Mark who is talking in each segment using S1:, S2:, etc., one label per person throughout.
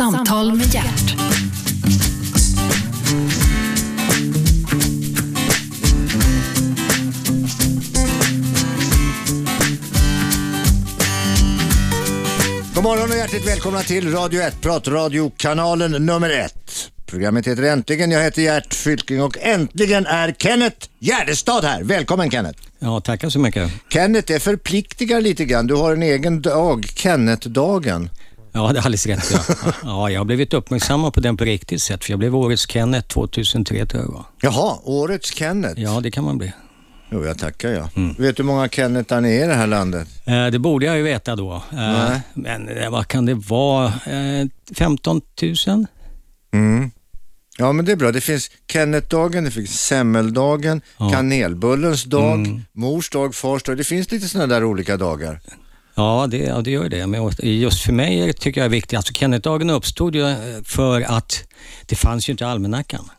S1: Samtal med hjärt.
S2: God morgon och hjärtligt välkomna till Radio 1, pratradiokanalen nummer 1. Programmet heter Äntligen, jag heter Gert Fylking och äntligen är Kenneth Gärdestad här. Välkommen Kenneth.
S3: Ja, tackar så mycket.
S2: Kenneth, det förpliktigar lite grann. Du har en egen dag, Kenneth-dagen.
S3: Ja, det är alldeles rätt. Ja. ja, jag har blivit uppmärksammad på den på riktigt sätt, för jag blev årets Kenneth 2003 tror jag var.
S2: Jaha, årets Kenneth.
S3: Ja, det kan man bli.
S2: Jo, jag tackar jag. Vet du hur många Kennethar ni är i det här landet?
S3: Eh, det borde jag ju veta då. Eh, men eh, vad kan det vara? Eh, 15 000?
S2: Mm. Ja, men det är bra. Det finns Kennethdagen, det finns semmeldagen,
S3: Ja.
S2: kanelbullens dag,
S3: Mm.
S2: mors dag, fars dag. Det finns lite sådana där olika dagar.
S3: Ja, det, ja, det gör det. Men just för mig tycker jag är viktigt. Alltså Kennethdagen uppstod ju eh, för att det fanns ju inte almanackan.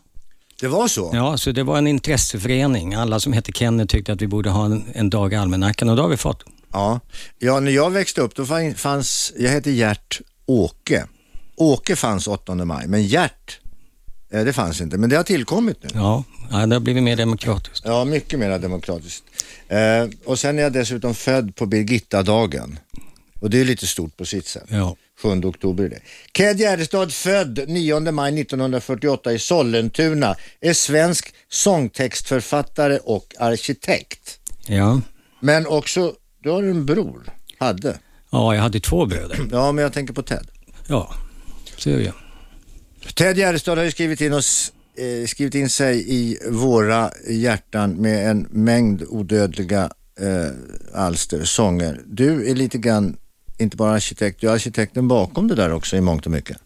S2: Det var så?
S3: Ja, så det var en intresseförening. Alla som hette Kenneth tyckte att vi borde ha en, en dag i almanackan och det har vi fått.
S2: Ja. ja, när jag växte upp då fann- fanns, jag hette Gert Åke. Åke fanns 8 maj, men Gert, det fanns inte. Men det har tillkommit nu.
S3: Ja, det har blivit mer demokratiskt.
S2: Ja, mycket mer demokratiskt. Eh, och sen är jag dessutom född på Birgitta-dagen. Och det är lite stort på sitt sätt.
S3: Ja.
S2: 7 oktober är det. Ked Gärdestad född 9 maj 1948 i Sollentuna är svensk sångtextförfattare och arkitekt.
S3: Ja.
S2: Men också, du har en bror, hade.
S3: ja, jag hade två bröder.
S2: Ja, men jag tänker på Ted.
S3: Ja, det ju.
S2: Ted Gärdestad har ju skrivit in, oss, eh, skrivit in sig i våra hjärtan med en mängd odödliga eh, alster, sånger. Du är lite grann, inte bara arkitekt, du är arkitekten bakom det där också i mångt och mycket.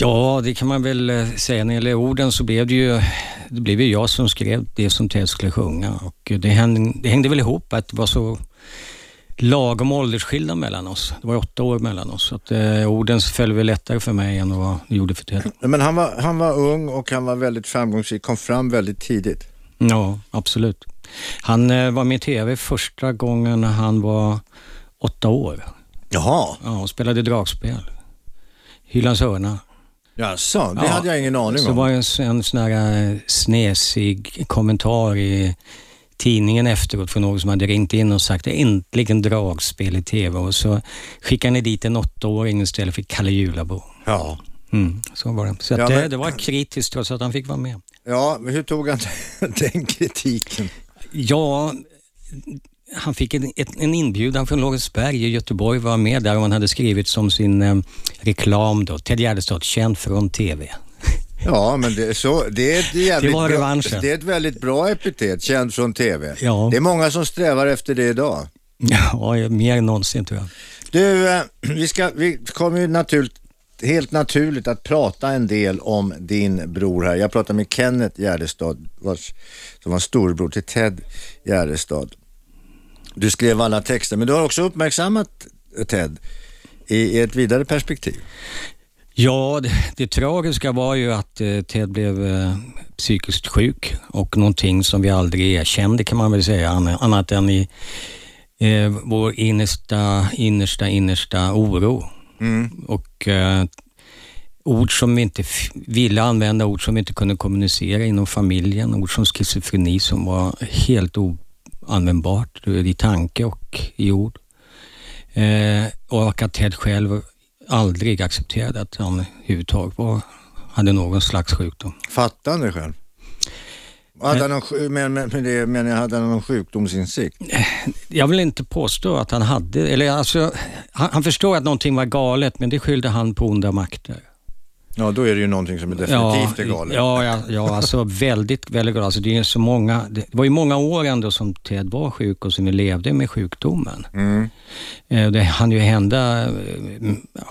S3: Ja, det kan man väl eh, säga. När det gäller orden så blev det ju, det blev ju jag som skrev det som Ted skulle sjunga och eh, det hängde, det hängde väl ihop att det var så lagom åldersskillnad mellan oss. Det var åtta år mellan oss. Så att, eh, orden föll väl lättare för mig än vad det gjorde för Ted.
S2: Men han var, han var ung och han var väldigt framgångsrik, kom fram väldigt tidigt.
S3: Ja, absolut. Han eh, var med i TV första gången när han var åtta år.
S2: Jaha,
S3: Ja, och spelade dragspel. Hylands hörna.
S2: jaså, det
S3: Ja,
S2: hade jag ingen aning
S3: Så
S2: om.
S3: var det en, en sån här eh, snesig kommentar i tidningen efteråt från någon som hade ringt in och sagt äntligen dragspel i TV och så skickade ni dit en åttaåring istället för Kalle Julabo.
S2: Ja.
S3: Mm, så var det. Så
S2: Ja,
S3: det,
S2: men-
S3: det var kritiskt trots att han fick vara med.
S2: ja, men hur tog han den kritiken?
S3: Ja, han fick en, en inbjudan från Lorensberg i Göteborg, var med där och han hade skrivit som sin eh, reklam då, Ted Gärdestad, känd från TV.
S2: Ja, men det är, så, det är, ett jävligt
S3: Det var
S2: bra, det är ett väldigt bra epitet, känd från TV.
S3: Ja.
S2: Det är många som strävar efter det idag.
S3: Ja, mer än någonsin tror jag.
S2: Du, eh, vi, ska, vi kommer ju naturligt, helt naturligt att prata en del om din bror här. Jag pratar med Kenneth Gärdestad, vars, som var storbror till Ted Gärdestad. Du skrev alla texter, men du har också uppmärksammat Ted i, i ett vidare perspektiv.
S3: Ja, det, det tragiska var ju att eh, Ted blev eh, psykiskt sjuk och någonting som vi aldrig erkände kan man väl säga, an- annat än i eh, vår innersta, innersta, innersta oro. Och eh, ord som vi inte ville använda, ord som vi inte kunde kommunicera inom familjen, ord som schizofreni som var helt oanvändbart i tanke och i ord. Eh, och att Ted själv aldrig accepterade att han överhuvudtaget var, hade någon slags sjukdom.
S2: Fattar han det själv? Hade han någon, men, men, men men jag hade han någon sjukdomsinsikt?
S3: Jag vill inte påstå att han hade, eller alltså, han, han förstår att någonting var galet, men det skyllde han på onda makter.
S2: Ja, då är det ju någonting som är definitivt är galet.
S3: Ja, ja, ja, alltså väldigt, väldigt galet. Alltså, det, är så många, det var ju många år ändå som Ted var sjuk och som vi levde med sjukdomen.
S2: Mm.
S3: Eh, Det hann ju hända eh,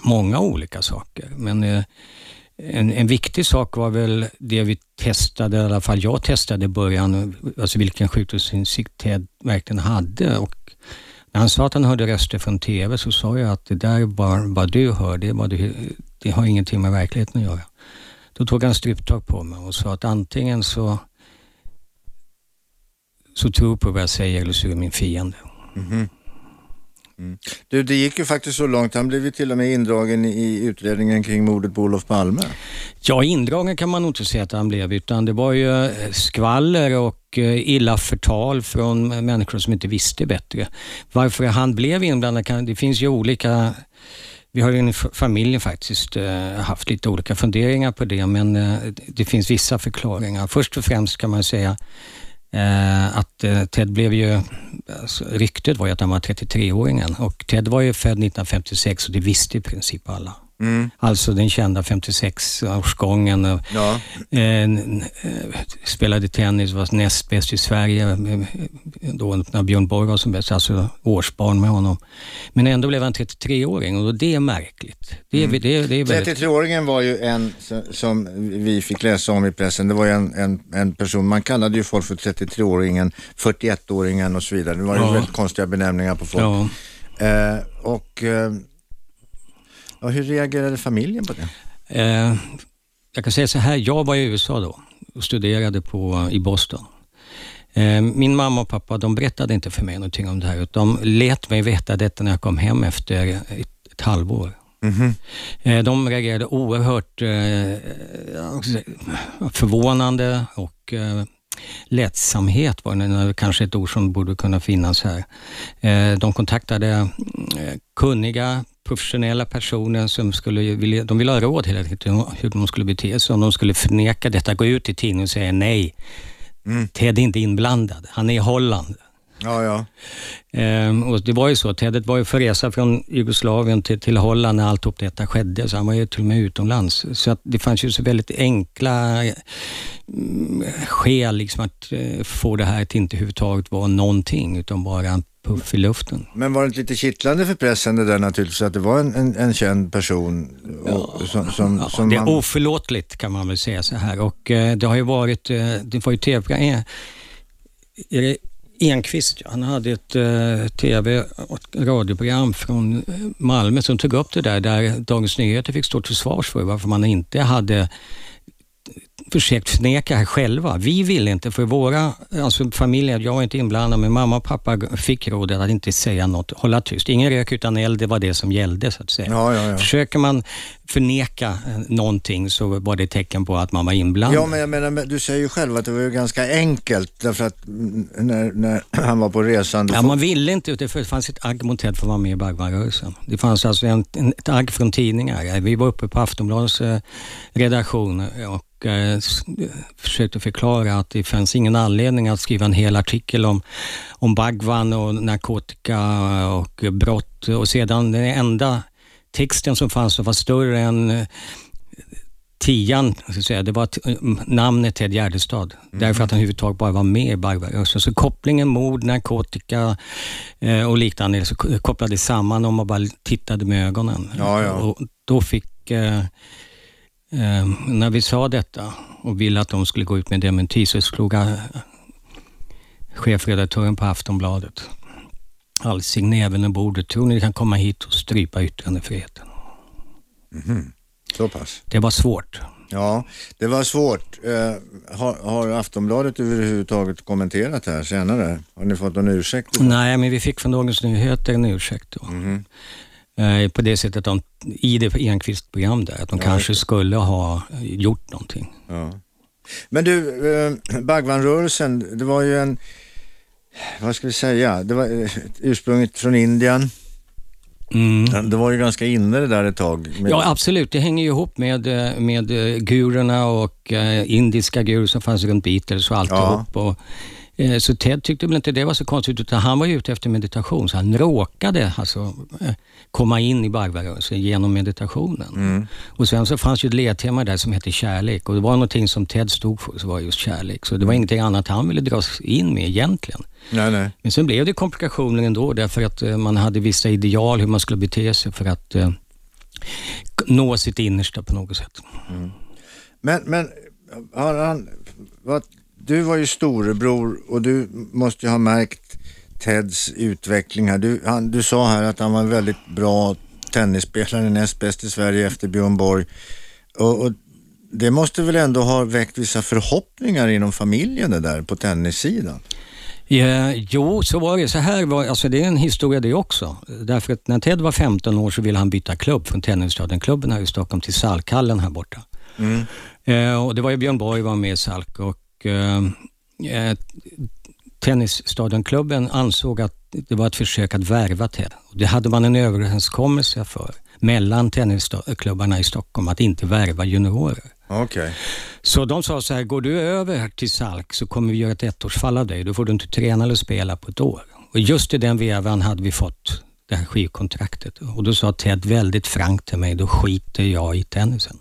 S3: många olika saker, men eh, en, en viktig sak var väl det vi testade, i alla fall jag testade i början, alltså vilken sjukdomsinsikt Ted verkligen hade. Och när han sa att han hörde röster från TV så sa jag att det där är bara vad du hör, det, är vad du, det har ingenting med verkligheten att göra. Då tog han struptag på mig och sa att antingen så, så tror på vad jag säger eller så är min fiende.
S2: Mhm. Mm. Du, det gick ju faktiskt så långt, han blev ju till och med indragen i utredningen kring mordet på Olof Palme.
S3: Ja, indragen kan man nog inte säga att han blev, utan det var ju skvaller och eh, illa förtal från människor som inte visste bättre. Varför han blev inblandad, det finns ju olika vi har ju i familjen faktiskt eh, haft lite olika funderingar på det, men eh, det finns vissa förklaringar. Först och främst kan man säga eh, att Ted blev ju, alltså, ryktet var ju att han var 33-åringen och Ted var ju född 1956 och det visste i princip alla. Mm. Alltså den kända 56-årsgången. Ja. Eh, spelade tennis, var näst bäst i Sverige då när Björn Borg var som bäst, alltså årsbarn med honom. Men ändå blev han 33-åring och det är märkligt. Det mm. det, det är
S2: väldigt... 33-åringen var ju en som vi fick läsa om i pressen. Det var ju en, en, en person, man kallade ju folk för 33-åringen, 41-åringen och så vidare. Det var ju ja. väldigt konstiga benämningar på folk. Ja. Eh, och... Eh, Ja, hur reagerade familjen på det? Eh,
S3: jag kan säga så här, jag var i USA då och studerade på, i Boston. Eh, min mamma och pappa de berättade inte för mig någonting om det här, utan de lät mig veta detta när jag kom hem efter ett, ett halvår. Mm -hmm. De reagerade oerhört eh, förvånande och eh, lättsamhet var det, kanske ett ord som borde kunna finnas här. De kontaktade kunniga professionella personer som skulle vilja, de ville ha råd hela tiden hur de skulle bete sig. Om de skulle förneka detta, gå ut i tidningen och säga nej. Mm. Ted är inte inblandad, han är i Holland.
S2: Ja, ja.
S3: Ehm, och det var ju så, Ted var ju för resa från Jugoslavien till, till Holland när allt detta skedde, så han var ju till och med utomlands. Så att det fanns ju så väldigt enkla mm, skäl liksom att uh, få det här att inte överhuvudtaget vara någonting, utan bara en puff i luften.
S2: Men var det inte lite kittlande för pressen det där naturligtvis, att det var en, en, en känd person?
S3: Och, ja, som, som, ja, som det är man... oförlåtligt kan man väl säga så här och eh, det har ju varit, eh, det var ju tv-program, är, är det Enqvist, han hade ett eh, tv och radioprogram från eh, Malmö som tog upp det där, där Dagens Nyheter fick stå till svars för varför man inte hade försökt förneka här själva. Vi ville inte, för våra alltså familjer, jag var inte inblandad, men mamma och pappa fick rådet att inte säga något, hålla tyst. Ingen rök utan eld, det var det som gällde så att säga.
S2: Ja, ja, ja.
S3: Försöker man förneka eh, någonting så var det tecken på att man var inblandad.
S2: Ja, men jag menar, du säger ju själv att det var ju ganska enkelt därför att när, när han var på resan...
S3: Ja, man ville inte, det fanns ett agg mot Ted för att vara med i Bagmarörelsen. Det fanns alltså en, ett agg från tidningar. Vi var uppe på Aftonbladets eh, redaktion och och eh, försökte förklara att det fanns ingen anledning att skriva en hel artikel om, om Bagvan och narkotika och brott. Och sedan den enda texten som fanns som var större än eh, tian, säga, det var namnet Ted Gärdestad. Mm. Därför att han överhuvudtaget bara var med i Bagvarörelsen. Så kopplingen mord, narkotika eh, och liknande så kopplades samman om man bara tittade med ögonen.
S2: Ja, ja.
S3: Och då fick eh, Eh, när vi sa detta och ville att de skulle gå ut med dementi så slog chefredaktören på Aftonbladet Alsing näven i bordet. Tror ni kan komma hit och strypa yttrandefriheten?
S2: Mm. Så pass?
S3: Det var svårt.
S2: Ja, det var svårt. Eh, har, har, Aftonbladet överhuvudtaget kommenterat det här senare? Har ni fått någon ursäkt?
S3: Nej, men vi fick från Dagens Nyheter en ursäkt. Då. Mm. Eh, på det sättet de, i det Enqvist program där, att de ja, kanske skulle ha gjort någonting.
S2: Ja. Men du, eh, Bhagwan-rörelsen, det var ju en, vad ska vi säga, det var eh, ursprunget från Indien. Mm. Det var ju ganska inne det där ett tag.
S3: Med... Ja, absolut. Det hänger ju ihop med, eh, med gurorna och indiska guror som fanns runt Beatles och alltihop. Ja. Och, så Ted tyckte väl inte det var så konstigt, utan han var ute efter meditation, så han råkade alltså eh, komma in i Bhagavad genom meditationen. Mm. Och sen så fanns ju ett ledtema där som hette kärlek och det var någonting som Ted stod för, så var just kärlek. Så det var ingenting annat han ville dras in med egentligen.
S2: Nej, nej.
S3: Men sen blev det komplikationer ändå, därför att eh, man hade vissa ideal hur man skulle bete sig för att eh, nå sitt innersta på något sätt. Mm.
S2: Men, men har han, vad, du var ju storebror och du måste ju ha märkt Teds utveckling här. Du, han, du sa här att han var en väldigt bra tennisspelare, näst bäst i Sverige efter Björn Borg. Och, och, det måste väl ändå ha väckt vissa förhoppningar inom familjen det där på tennissidan?
S3: Ja, jo, så var det. Så här var, alltså det är en historia det också. Därför att när Ted var 15 år så ville han byta klubb från Tennisstaden-klubben här i Stockholm till Salkhallen här borta. Mm. Eh, och det var ju Björn Borg var med i Salk och eh, eh Tennisstadionklubben ansåg att det var ett försök att värva Ted. Det hade man en överenskommelse för mellan tennisklubbarna i Stockholm att inte värva juniorer.
S2: Okay.
S3: Så de sa så här, går du över till Salk så kommer vi göra ett ettårsfall av dig. Då får du inte träna eller spela på ett år. Och just i den vevan hade vi fått det här skivkontraktet. Och då sa Ted väldigt frankt till mig, då skiter jag i tennisen.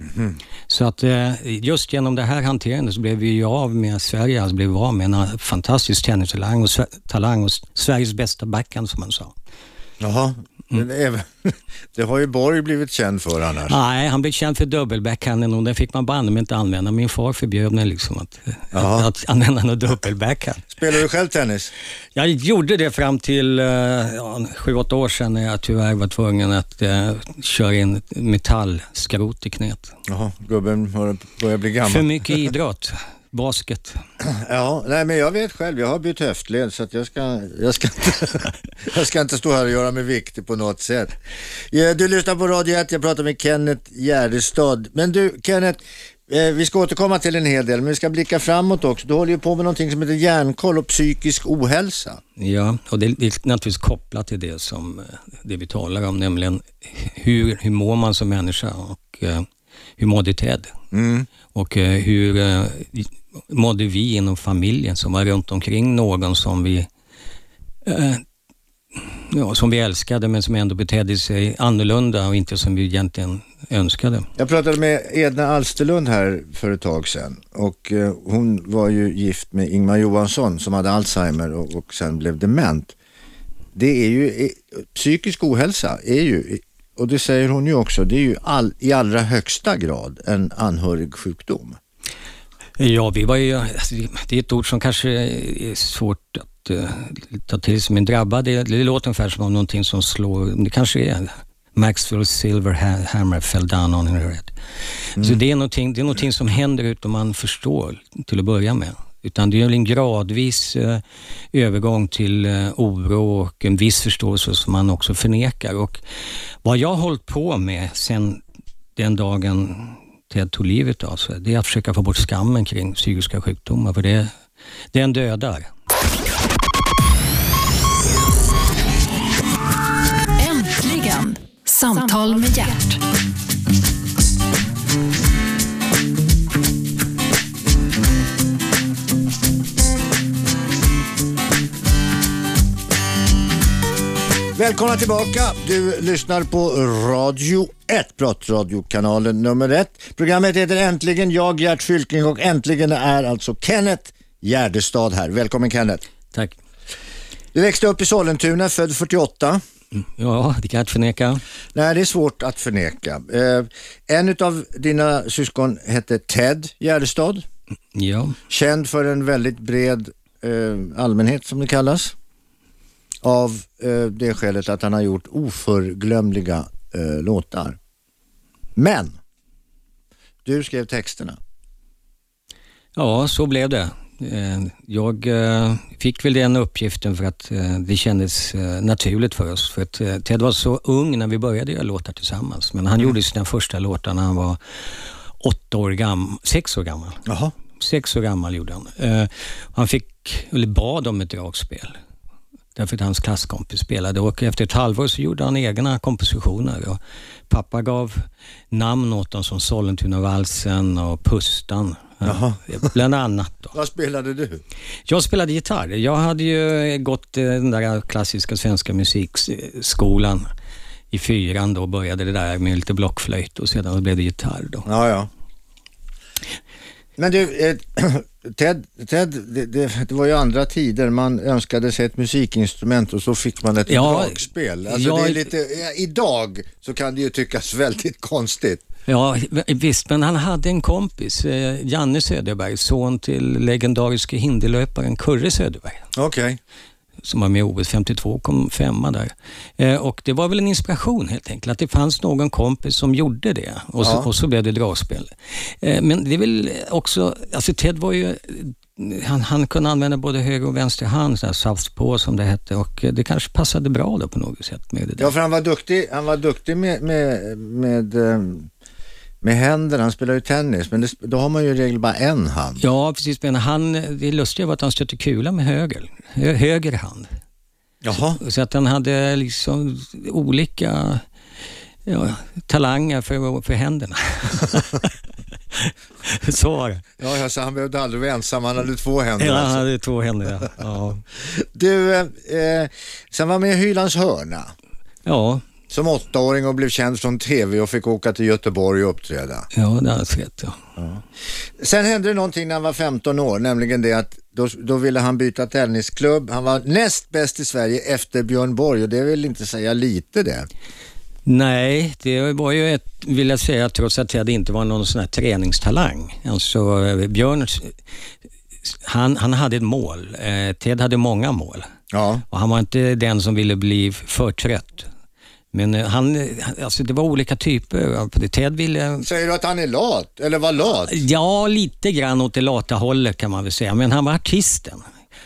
S3: Mm. Så att eh, just genom det här hanterandet så blev vi ju av med Sverige, alltså blev vi av med en fantastisk tennistalang och, talang och Sveriges bästa backhand som man sa.
S2: Jaha, Mm. Även, det har ju Borg blivit känd för annars.
S3: Nej, han blev känd för dubbelbackhanden och den fick man banne inte använda. Min far förbjöd mig liksom att, att, att, använda någon dubbelbackhand.
S2: Spelar du själv tennis?
S3: Jag gjorde det fram till ja, sju, åtta år sedan när jag tyvärr var tvungen att uh, köra in metallskrot i knät.
S2: Jaha, gubben börjar bli gammal.
S3: För mycket idrott basket.
S2: Ja, nej men jag vet själv, jag har bytt höftled så att jag ska, jag ska, inte, jag ska inte stå här och göra mig viktig på något sätt. Du lyssnar på Radio 1, jag pratar med Kenneth Gärdestad. Men du Kenneth, eh, vi ska återkomma till en hel del, men vi ska blicka framåt också. Du håller ju på med någonting som heter hjärnkoll och psykisk ohälsa.
S3: Ja, och det är naturligtvis kopplat till det som eh, det vi talar om, nämligen hur, hur mår man som människa och uh, hur mådde Ted? Mm. Och hur mådde vi inom familjen som var runt omkring någon som vi eh, ja, som vi älskade men som ändå betedde sig annorlunda och inte som vi egentligen önskade.
S2: Jag pratade med Edna Alsterlund här för ett tag sedan och eh, hon var ju gift med Ingmar Johansson som hade Alzheimer och, och sen blev dement. Det är ju, eh, psykisk ohälsa är ju, och det säger hon ju också, det är ju all, i allra högsta grad en anhörig sjukdom.
S3: Ja, vi var ju, alltså, det är ett ord som kanske är svårt att uh, ta till sig, men drabbad, det, det låter ungefär som om någonting som slår, det kanske är Maxwell Silver Hammer fell down on her head. Mm. Så det är, någonting, det är någonting som händer utan man förstår till att börja med. Utan det är en gradvis uh, övergång till uh, oro och en viss förståelse som man också förnekar. Och vad jag har hållit på med sen den dagen Ted tog livet av sig, det är att försöka få bort skammen kring psykiska sjukdomar, för det, den dödar.
S1: Äntligen! Samtal med hjärt.
S2: Välkomna tillbaka. Du lyssnar på Radio 1, Prattradiokanalen nummer 1. Programmet heter Äntligen. Jag, Gert Fylking och äntligen är alltså Kenneth Gärdestad här. Välkommen Kenneth.
S3: Tack.
S2: Du växte upp i Sollentuna, född 48.
S3: Mm, ja, det kan jag inte förneka.
S2: Nej, det är svårt att förneka. Eh, en av dina syskon hette Ted Gärdestad.
S3: Ja.
S2: Känd för en väldigt bred eh, allmänhet som det kallas av eh, det skälet att han har gjort oförglömliga eh, låtar. Men, du skrev texterna.
S3: Ja, så blev det. Eh, jag eh, fick väl den uppgiften för att eh, det kändes naturligt för oss. För att Ted var så ung när vi började göra låtar tillsammans. Men han mm. gjorde sina första låtar när han var åtta år gammal, sex år gammal.
S2: Jaha.
S3: Sex år gammal gjorde han. Han fick, eller bad om ett dragspel därför att hans klasskompis spelade och efter ett halvår så gjorde han egna kompositioner. Och pappa gav namn åt dem som Sollentunavalsen och Pustan. Jaha. Bland annat. Då.
S2: Vad spelade du?
S3: Jag spelade gitarr. Jag hade ju gått den där klassiska svenska musikskolan i fyran då började det där med lite blockflöjt och sedan blev det gitarr då.
S2: Ja, ja. Men du, eh, Ted, Ted det, det, var ju andra tider. Man önskade sig ett musikinstrument och så fick man ett ja, dragspel. Alltså ja, det är lite, idag så kan det ju tyckas väldigt konstigt.
S3: Ja, visst, men han hade en kompis, eh, Janne Söderberg, son till legendariske hinderlöparen Kurre Söderberg.
S2: Okej. Okay
S3: som var med i OS 52, kom femma där. Eh, och det var väl en inspiration helt enkelt, att det fanns någon kompis som gjorde det och så, ja. och så blev det dragspel. Eh, men det är väl också, alltså Ted var ju han, han kunde använda både höger och vänster hand, southpaw som det hette och det kanske passade bra då på något sätt med det där.
S2: Ja, för han var duktig, han var duktig med, med, med, eh, med händerna. Han spelar ju tennis, men det, då har man ju i regel bara en hand.
S3: Ja, precis. Men han, det lustiga var att han stötte kula med höger, hö, höger hand.
S2: Jaha.
S3: Så att han hade liksom olika ja, talanger för, för händerna. Så var det.
S2: Ja, alltså, han behövde aldrig vara ensam, han hade två händer.
S3: Ja, han
S2: alltså.
S3: hade två händer. Ja. Ja.
S2: Du, eh, eh, sen var med i Hylands hörna
S3: ja,
S2: som åttaåring och blev känd från tv och fick åka till Göteborg och uppträda.
S3: ja, det har jag sett. Ja.
S2: Sen hände det någonting när han var 15 år, nämligen det att då, då ville han byta tennisklubb. Han var näst bäst i Sverige efter Björn Borg och det vill inte säga lite det.
S3: Nej, det var ju ett, vill jag säga, trots att Ted inte var någon sån här träningstalang. Alltså eh, Björn, han, han hade ett mål. Eh, Ted hade många mål.
S2: Ja.
S3: Och han var inte den som ville bli för trött. Men eh, han, eh, alltså det var olika typer. Ted ville
S2: Säger du att han är lat, eller var lat?
S3: Ja, lite grann åt det lata hållet kan man väl säga. Men han var artisten.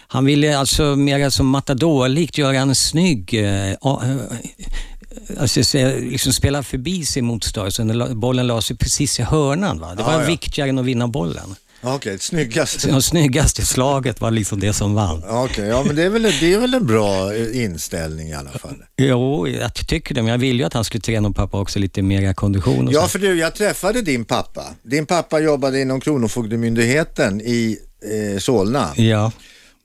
S3: Han ville alltså mer som matadorlikt göra en snygg, eh, alltså, liksom spela förbi sin motståndare så bollen la sig precis i hörnan. Va? Det var
S2: Ja, ja.
S3: viktigare än att vinna bollen.
S2: Ja, Okej, snyggast.
S3: Så det snyggaste slaget var liksom det som vann.
S2: Ja, Okej, ja men det är, väl, det är väl en bra eh, inställning i alla fall.
S3: Jo, jag tycker det, men jag ville ju att han skulle träna och pappa också lite mera kondition.
S2: Ja,
S3: så.
S2: för du, jag träffade din pappa. Din pappa jobbade inom Kronofogdemyndigheten i eh, Solna.
S3: ja.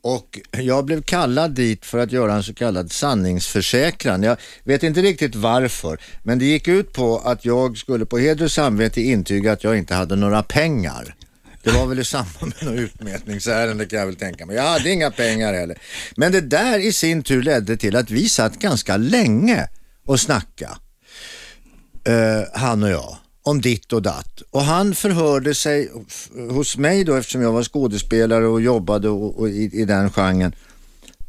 S2: Och jag blev kallad dit för att göra en så kallad sanningsförsäkran. Jag vet inte riktigt varför, men det gick ut på att jag skulle på heder och samvete intyga att jag inte hade några pengar. Det var väl i samband med något utmätningsärende kan jag väl tänka mig. Jag hade inga pengar heller. Men det där i sin tur ledde till att vi satt ganska länge och snackade eh, han och jag, om ditt och datt. Och han förhörde sig hos mig då eftersom jag var skådespelare och jobbade och, och i, i den genren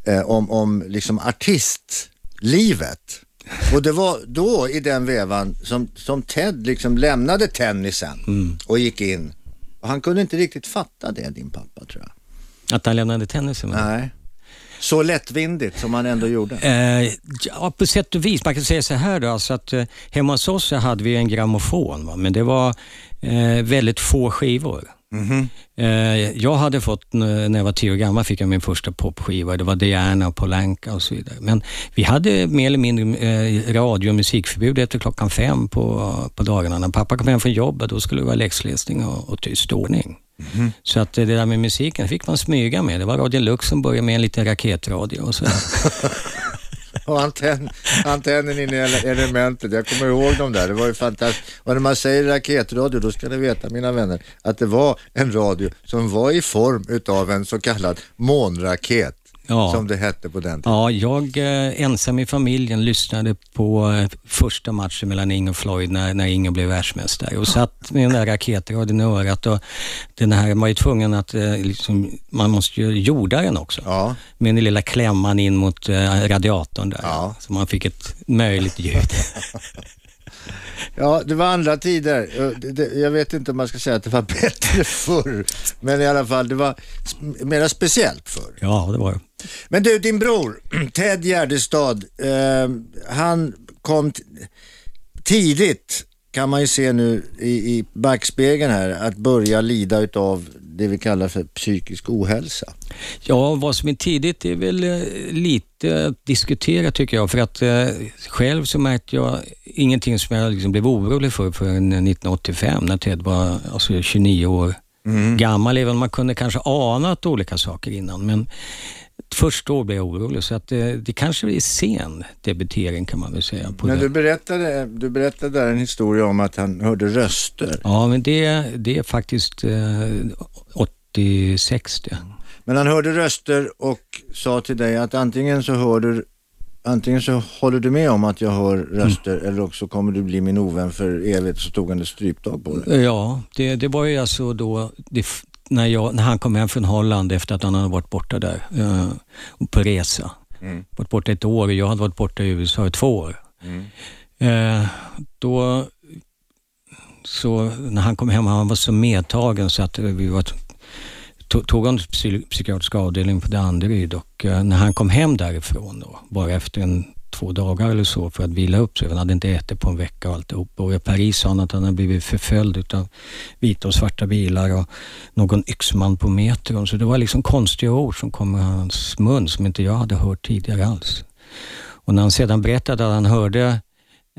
S2: eh, om, om liksom artistlivet. Och det var då i den vevan som, som Ted liksom lämnade tennisen och gick in. Och han kunde inte riktigt fatta det, din pappa tror jag.
S3: Att han lämnade tennisen.
S2: Nej. Så lättvindigt som han ändå gjorde.
S3: Eh, ja, på sätt och vis. Man kan säga så här då, alltså att eh, hemma hos oss hade vi en grammofon, va? men det var eh, väldigt få skivor. Eh, jag hade fått, när jag var tio år gammal, fick jag min första popskiva. Det var Diana, Polanka och så vidare. Men vi hade mer eller mindre eh, radio och musikförbud efter klockan fem på, på dagarna. När pappa kom hem från jobbet, då skulle det vara läxläsning och, och tyst ordning. Så att det där med musiken fick man smyga med. Det var Radio Lux som började med en liten raketradio och så.
S2: Och antenn, antennen inne i elementet, jag kommer ihåg dem där, det var ju fantastiskt. Och när man säger raketradio, då ska ni veta mina vänner, att det var en radio som var i form utav en så kallad månraket,
S3: Ja.
S2: som det hette på den tiden.
S3: Ja, jag eh, ensam i familjen lyssnade på eh, första matchen mellan Ing och Floyd när, när Ing blev världsmästare och satt med den där raketradion i örat och den här, man var ju tvungen att, eh, liksom, man måste ju jorda den också.
S2: Ja.
S3: Med den lilla klämman in mot radiatorn där,
S2: Ja.
S3: så man fick ett möjligt ljud.
S2: Ja, det var andra tider. Jag vet inte om man ska säga att det var bättre förr, men i alla fall, det var mera speciellt förr.
S3: ja, det var det.
S2: Men du, din bror, Ted Gärdestad, eh, han kom tidigt, kan man ju se nu i, i backspegeln här, att börja lida utav det vi kallar för psykisk ohälsa.
S3: Ja, vad som är tidigt är väl eh, lite att diskutera tycker jag. För att eh, själv så märkte jag ingenting som jag liksom blev orolig för förrän 1985 när Ted var alltså, 29 år gammal. Även om man kunde kanske anat olika saker innan. Men först då blev jag orolig. Så att, eh, det kanske är sen debutering kan man väl säga.
S2: Men
S3: det.
S2: du berättade, du berättade där en historia om att han hörde röster.
S3: Ja, men det, det är faktiskt eh, 86 det.
S2: Men han hörde röster och sa till dig att antingen så hör du Antingen så håller du med om att jag hör röster eller också kommer du bli min ovän för evigt så tog han ett stryptag på dig.
S3: Ja, det, det var ju alltså då det, när, jag, när han kom hem från Holland efter att han hade varit borta där eh, på resa.
S2: Mm.
S3: Varit borta ett år och jag hade varit borta i USA i två år. Eh, då, så när han kom hem, han var så medtagen så att vi var tog honom till psykiatrisk avdelning på Danderyd och eh, när han kom hem därifrån då, bara efter en två dagar eller så för att vila upp sig. Han hade inte ätit på en vecka och alltihop. Och i Paris sa han att han hade blivit förföljd av vita och svarta bilar och någon yxman på metron. Så det var liksom konstiga ord som kom ur hans mun som inte jag hade hört tidigare alls. Och när han sedan berättade att han hörde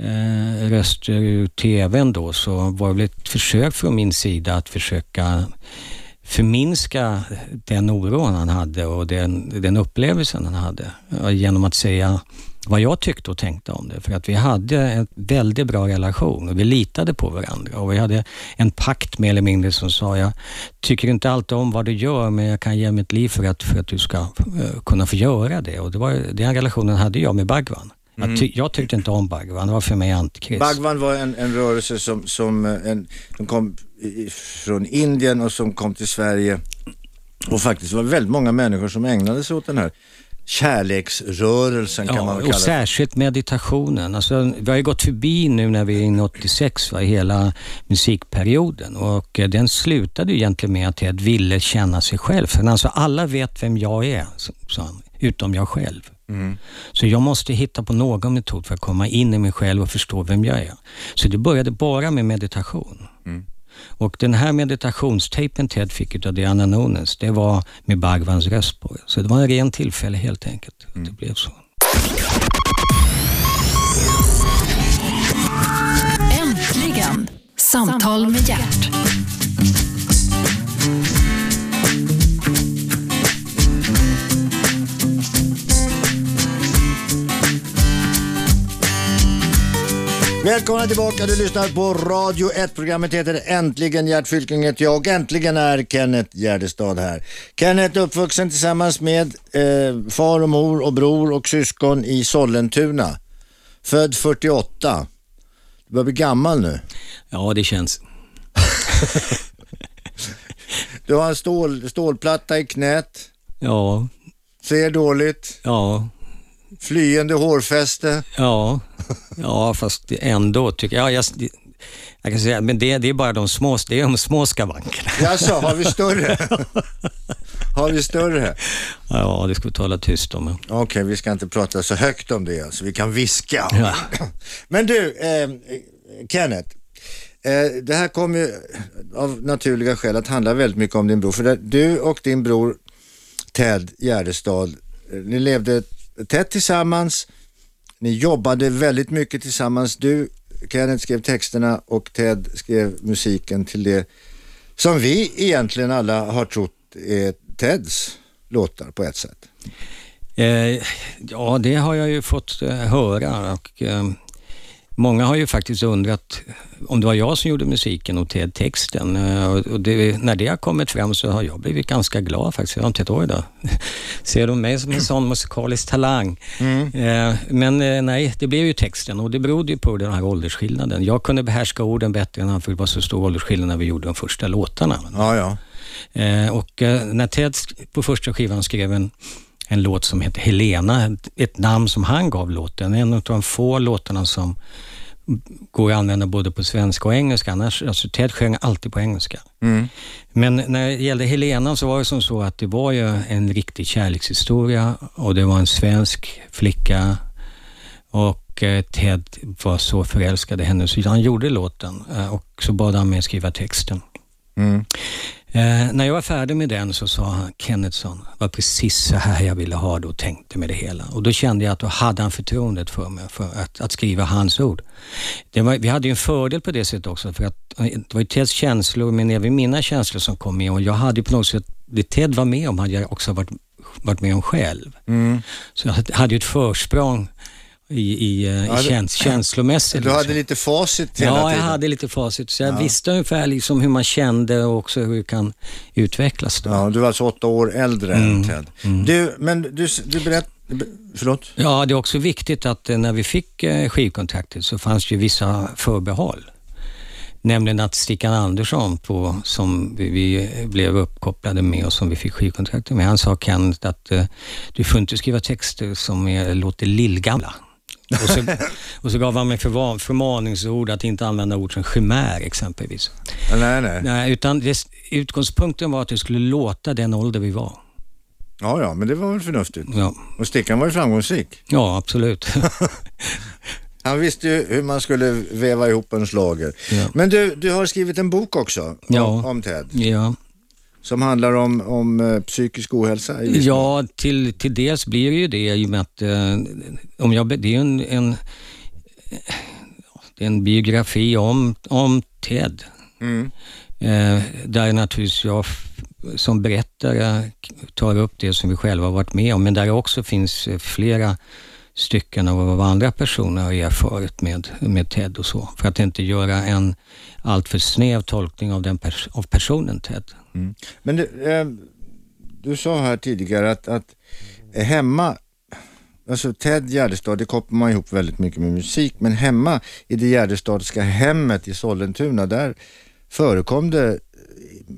S3: eh, röster ur TVn då så var det väl ett försök från min sida att försöka förminska den oron han hade och den, den upplevelsen han hade genom att säga vad jag tyckte och tänkte om det. För att vi hade en väldigt bra relation och vi litade på varandra och vi hade en pakt mer eller mindre som sa, jag tycker inte alltid om vad du gör men jag kan ge mitt liv för att, för att du ska uh, kunna få göra det. Och det var, den relationen hade jag med Bhagwan. Mm. Jag, ty jag, tyckte inte om Bhagwan, det var för mig antikrist.
S2: Bhagwan var en, en rörelse som, som, eh, en, som kom från Indien och som kom till Sverige och faktiskt var väldigt många människor som ägnade sig åt den här kärleksrörelsen kan ja, man kalla det.
S3: och särskilt meditationen. Alltså, vi har ju gått förbi nu när vi är inne i 86, va, hela musikperioden och eh, den slutade ju egentligen med att Ted ville känna sig själv. För alltså, alla vet vem jag är, sa han, utom jag själv. Mm. Så jag måste hitta på någon metod för att komma in i mig själv och förstå vem jag är. Så det började bara med meditation. Mm. Och den här meditationstejpen Ted fick av Diana Nunes, det var med Bhagwans röst på. Så det var en ren tillfälle helt enkelt. Mm. Det blev så.
S1: Äntligen! Samtal med hjärt.
S2: Välkomna tillbaka, du lyssnar på Radio 1. Programmet heter Äntligen. Gert Fylking heter jag och äntligen är Kenneth Gärdestad här. Kenneth är uppvuxen tillsammans med eh, far och mor och bror och syskon i Sollentuna. Född 48. Du börjar bli gammal nu.
S3: Ja, det känns.
S2: du har en stål, stålplatta i knät.
S3: Ja.
S2: Ser dåligt.
S3: Ja.
S2: Flyende hårfäste.
S3: Ja, ja fast ändå tycker jag, jag, jag kan säga, men det, det är bara de små, det är de små skavankerna.
S2: Jaså, har vi större? har vi större?
S3: Ja, det ska vi tala tyst om.
S2: Okej, okay, vi ska inte prata så högt om det, alltså. vi kan viska. Ja. Men du, eh, Kenneth, eh, det här kommer ju av naturliga skäl att handla väldigt mycket om din bror. För du och din bror Ted Gärdestad, eh, ni levde tätt tillsammans. Ni jobbade väldigt mycket tillsammans. Du, Kenneth, skrev texterna och Ted skrev musiken till det som vi egentligen alla har trott är Teds låtar på ett sätt.
S3: Eh, ja, det har jag ju fått eh, höra och eh, Många har ju faktiskt undrat om det var jag som gjorde musiken och texten. Eh, och det, när det har kommit fram så har jag blivit ganska glad faktiskt. Jag har inte ett år då. Ser de mig som en sån musikalisk talang? Mm. Eh, men eh, nej, det blev ju texten och det berodde ju på den här åldersskillnaden. Jag kunde behärska orden bättre än han för det var så stor åldersskillnad när vi gjorde de första låtarna.
S2: Ja, ja.
S3: Och när Ted på första skivan skrev en en låt som heter Helena, ett namn som han gav låten. En av de få låtarna som går att använda både på svenska och engelska. Annars, alltså Ted sjöng alltid på engelska. Mm. Men när det gällde Helena så var det som så att det var ju en riktig kärlekshistoria och det var en svensk flicka och eh, Ted var så förälskad i henne så han gjorde låten eh, och så bad han mig skriva texten. Mm. Eh, när jag var färdig med den så sa han, Kennethson, det var precis så här jag ville ha det och tänkte med det hela. Och då kände jag att då hade han förtroendet för mig för att, att skriva hans ord. Var, vi hade ju en fördel på det sättet också för att eh, det var ju Teds känslor men även mina känslor som kom med och jag hade på något sätt, det Ted var med om hade jag också varit, varit med om själv. Mm. Så jag hade ju ett försprång i, i, eh, ja, käns känslomässigt.
S2: Du hade liksom. lite facit
S3: hela Ja, jag hade lite facit. Så jag ja. visste ungefär liksom hur man kände och också hur det kan utvecklas. Då.
S2: Ja, du var alltså åtta år äldre mm. än Ted. Mm. Du, men du, du berättade Förlåt?
S3: Ja, det är också viktigt att eh, när vi fick eh, skivkontraktet så fanns det ju vissa förbehåll. Nämligen att Stickan Andersson, på, som vi, blev uppkopplade med och som vi fick skivkontraktet med, han sa Kent att du får inte skriva texter som är, låter lillgamla. Och så, och så gav han mig förvar, förmaningsord att inte använda ord som chimär exempelvis.
S2: Nej, nej.
S3: Nej, utan det, utgångspunkten var att det skulle låta den ålder vi var.
S2: Ja, ja, men det var väl förnuftigt.
S3: Ja,
S2: Och Stickan var ju framgångsrik.
S3: ja absolut.
S2: Han visste ju hur man skulle väva ihop en slager.
S3: Ja.
S2: Men du, du har skrivit en bok också om,
S3: Ja.
S2: om Ted.
S3: ja.
S2: Som handlar om, om eh, psykisk ohälsa.
S3: Ja, till, till dels blir det ju det i och med att eh, om jag, det är en, en, en biografi om, om Ted.
S2: Mm.
S3: Eh, där naturligtvis jag som berättare tar upp det som vi själva har varit med om, men där också finns eh, flera stycken av vad andra personer har erfarit med, med Ted och så. För att inte göra en alltför snäv tolkning av, den pers- av personen Ted. Mm.
S2: Men du, eh, du sa här tidigare att, att hemma, alltså Ted Gärdestad, det kopplar man ihop väldigt mycket med musik, men hemma i det Gärdestadska hemmet i Sollentuna, där förekom det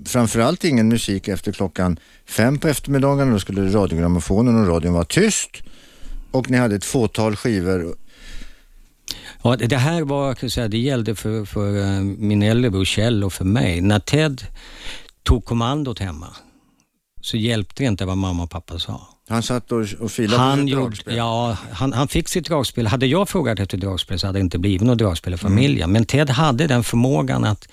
S2: framförallt ingen musik efter klockan fem på eftermiddagen. Då skulle radiogrammofonen och radion vara tyst och ni hade ett fåtal skivor.
S3: Ja, det här var, kan säga, det gällde för, för eh, min äldre bror Kjell och för mig. När Ted tog kommandot hemma så hjälpte det inte vad mamma och pappa sa.
S2: Han satt och, och filade på
S3: Han,
S2: sitt
S3: gjorde,
S2: dragspel.
S3: ja, han, han fick sitt dragspel. Hade jag frågat efter dragspel så hade det inte blivit något dragspel i familjen. Men Ted hade den förmågan att,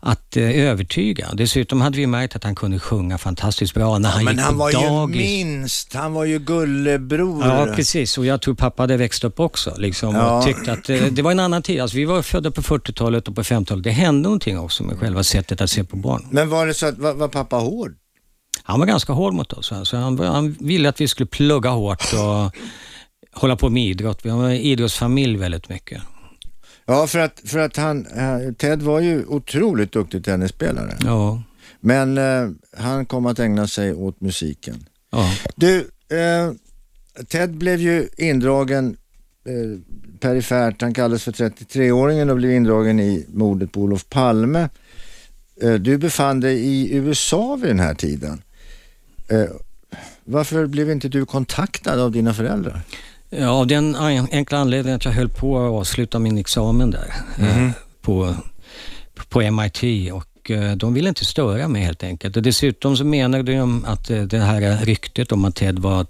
S3: att eh, övertyga. Dessutom hade vi märkt att han kunde sjunga fantastiskt bra när han
S2: men
S3: gick
S2: han
S3: på
S2: var ju
S3: dagis.
S2: minst, han var ju gullebror.
S3: Ja, precis. Och jag tror pappa hade växt upp också. Liksom,
S2: Ja.
S3: och tyckte att eh, det var en annan tid. Alltså, vi var födda på 40-talet och på 50-talet. Det hände någonting också med själva sättet att se på barn.
S2: Men var det så att, var, var pappa hård?
S3: Han var ganska hård mot oss. Alltså, han, han ville att vi skulle plugga hårt och hålla på med idrott. Vi var en idrottsfamilj väldigt mycket.
S2: Ja, för att, för att han, eh, Ted var ju otroligt duktig tennisspelare.
S3: Ja,
S2: Men eh, han kom att ägna sig åt musiken.
S3: ja.
S2: Du, eh, Ted blev ju indragen eh, perifert, han kallades för 33-åringen och blev indragen i mordet på Olof Palme. Eh, du befann dig i USA vid den här tiden. Eh, varför blev inte du kontaktad av dina föräldrar?
S3: Ja, av den en- enkla anledningen att jag höll på att avsluta min examen där eh, på, på MIT och eh, de ville inte störa mig helt enkelt. Och dessutom så menade de att det här ryktet om att Ted var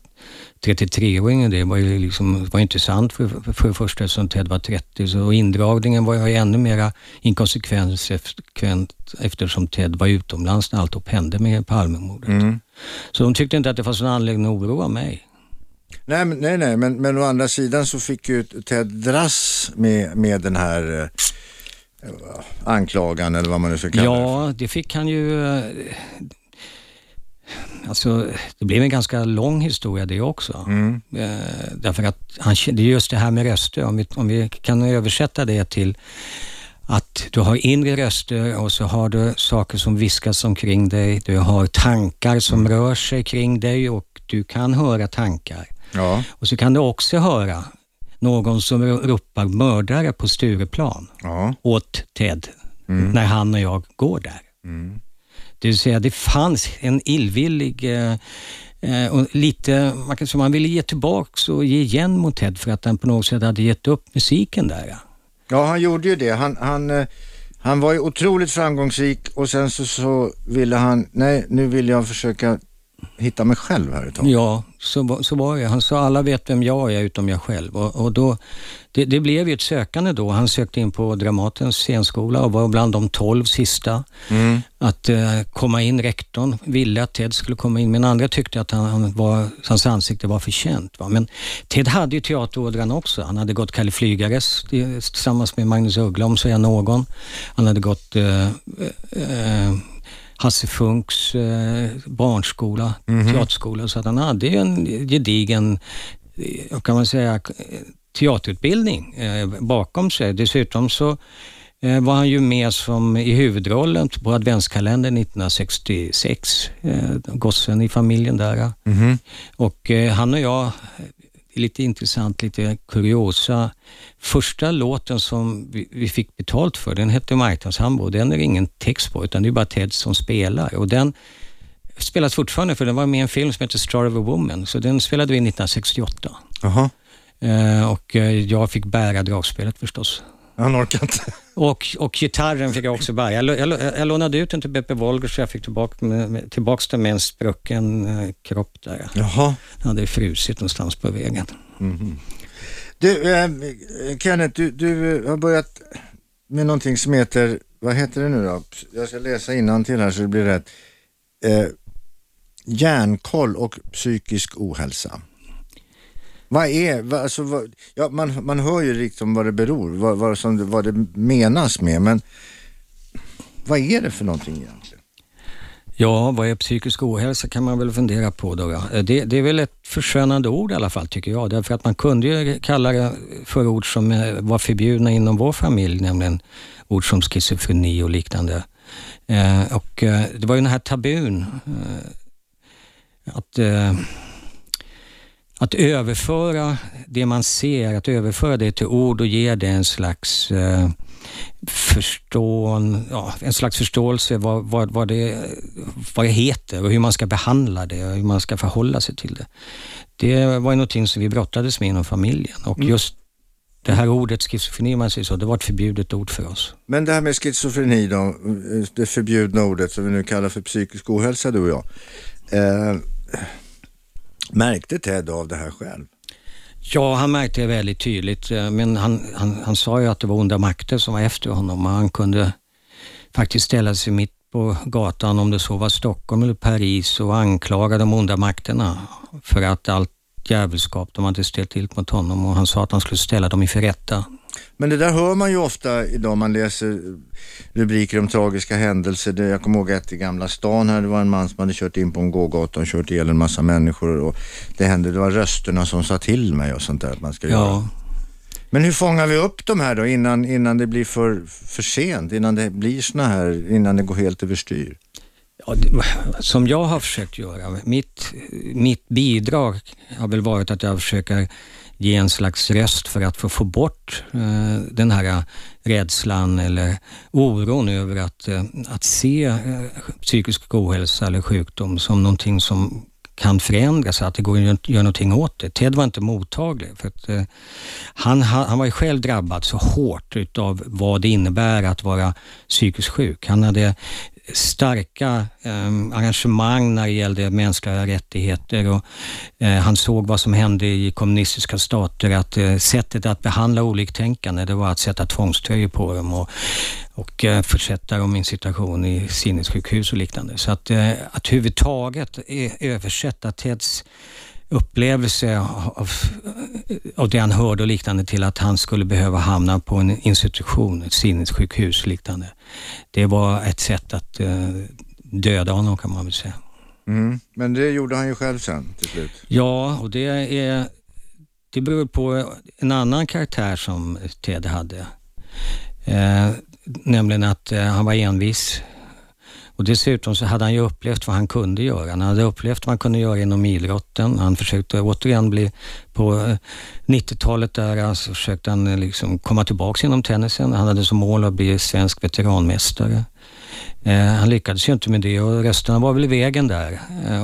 S3: 33-åringen, det var ju liksom, var inte sant för, för, det första eftersom Ted var 30 så, och indragningen var ju ännu mera inkonsekvent eftersom Ted var utomlands när alltihop hände med Palmemordet. Så de tyckte inte att det fanns någon anledning att oroa mig.
S2: Nej, men, nej, nej men, men å andra sidan så fick ju Ted dras med, med den här eh, anklagan eller vad man nu ska kalla det.
S3: Ja, det fick han ju... eh, Alltså, det blev en ganska lång historia det också.
S2: Mm.
S3: Eh, därför att han, det är just det här med röster, om vi, om vi kan översätta det till att du har inre röster och så har du saker som viskas omkring dig. Du har tankar som rör sig kring dig och du kan höra tankar.
S2: Ja,
S3: Och så kan du också höra någon som ropar mördare på Stureplan
S2: ja.
S3: åt Ted när han och jag går där. Det vill säga, det fanns en illvillig eh, eh, och lite, man kan säga, man ville ge tillbaks och ge igen mot Ted för att han på något sätt hade gett upp musiken där. Ja.
S2: Han gjorde ju det. Han, han, eh, han var ju otroligt framgångsrik och sen så, så ville han, nej nu vill jag försöka hitta mig själv här ett tag.
S3: Ja, så, så var det. Han sa alla vet vem jag är utom jag själv. Och, och då, det, det blev ju ett sökande då. Han sökte in på Dramatens scenskola och var bland de tolv sista att eh, komma in. Rektorn ville att Ted skulle komma in, men andra tyckte att han, han var, hans ansikte var för känt. Va? Men Ted hade ju teaterådran också. Han hade gått Kalle Flygares det- tillsammans med Magnus Uggla, om säga någon. Han hade gått eh, eh, Hasse Funks eh, barnskola, teaterskola, så att han hade ju en gedigen, eh, kan man säga, teaterutbildning eh, bakom sig. Dessutom så eh, var han ju med som i huvudrollen på adventskalendern 1966, eh, gossen i familjen där. Och eh, han och jag, lite intressant, lite kuriosa. Första låten som vi, vi fick betalt för, den hette Marknads Hambo. Den är det ingen text på, utan det är bara Ted som spelar. Och den spelas fortfarande, för den var med i en film som heter Star of a Woman, så den spelade vi 1968.
S2: Jaha.
S3: Eh, och eh, jag fick bära dragspelet förstås.
S2: Han orkar inte.
S3: Och, och gitarren fick jag också bära. Jag, jag, jag lånade ut den till Beppe Wolger så jag fick tillbaka, med, tillbaks den med en sprucken eh, kropp där.
S2: Jaha.
S3: Den hade frusit någonstans på vägen.
S2: Mm. Du, eh, Kenneth, du, du har börjat med någonting som heter, vad heter det nu då? Jag ska läsa innan till här så det blir rätt. Eh, hjärnkoll och psykisk ohälsa. Vad är, vad, alltså, vad, ja, man, man hör ju liksom vad det beror, vad, vad, som, vad det menas med, men vad är det för någonting egentligen?
S3: Ja, vad är psykisk ohälsa kan man väl fundera på då. Ja. Eh, det, det, är väl ett förskönande ord i alla fall tycker jag. Därför att man kunde ju kalla det för ord som eh, var förbjudna inom vår familj, nämligen ord som schizofreni och liknande. Eh, och eh, det var ju den här tabun. Eh, att eh, att överföra det man ser, att överföra det till ord och ge det en slags eh, förstån, ja, en slags förståelse vad, vad, vad, det, vad det heter och hur man ska behandla det och hur man ska förhålla sig till det. Det var ju någonting som vi brottades med inom familjen och mm. just det här ordet schizofreni, man säger så, det var ett förbjudet ord för oss.
S2: Men det här med schizofreni då, det förbjudna ordet som vi nu kallar för psykisk ohälsa du och jag. Eh, Märkte Ted av det här själv?
S3: Ja, han märkte det väldigt tydligt. Eh, men han, han, han sa ju att det var onda makter som var efter honom och han kunde faktiskt ställa sig mitt på gatan, om det så var Stockholm eller Paris, och anklaga de onda makterna för att allt djävulskap de hade ställt till mot honom och han sa att han skulle ställa dem inför rätta.
S2: Men det där hör man ju ofta idag, man läser rubriker om tragiska händelser. Jag kommer ihåg ett i Gamla stan här, det var en man som hade kört in på en gågata och kört ihjäl en massa människor och det hände, det var rösterna som sa till mig och sånt där att man ska ja. göra. Men hur fångar vi upp de här då innan, innan det blir för, för sent, innan det blir såna här, innan det går helt överstyr?
S3: Ja, som jag har försökt göra, mitt, mitt bidrag har väl varit att jag försöker ge en slags röst för att få, få bort eh, den här eh, rädslan eller oron över att, eh, att se eh, psykisk ohälsa eller sjukdom som någonting som kan förändras, att det går att göra någonting åt det. Ted var inte mottaglig. För att, eh, han, han var ju själv drabbad så hårt utav vad det innebär att vara psykiskt sjuk. Han hade starka eh, arrangemang när det gällde mänskliga rättigheter och eh, han såg vad som hände i kommunistiska stater, att eh, sättet att behandla oliktänkande, det var att sätta tvångströjor på dem och, och eh, försätta dem i en situation i sinnessjukhus och liknande. Så att, eh, att överhuvudtaget eh, översätta Teds upplevelse av, av det han hörde och liknande till att han skulle behöva hamna på en institution, ett sinnessjukhus liknande. Det var ett sätt att eh, döda honom kan man väl säga.
S2: Mm. Men det gjorde han ju själv sen till slut.
S3: Ja, och det, är, det beror på en annan karaktär som Ted hade. Eh, nämligen att eh, han var envis och dessutom så hade han ju upplevt vad han kunde göra. Han hade upplevt vad han kunde göra inom idrotten. Han försökte återigen bli, på eh, 90-talet där, alltså försökte han eh, liksom komma tillbaka inom tennisen. Han hade som mål att bli svensk veteranmästare. Han lyckades ju inte med det och rösterna var väl i vägen där.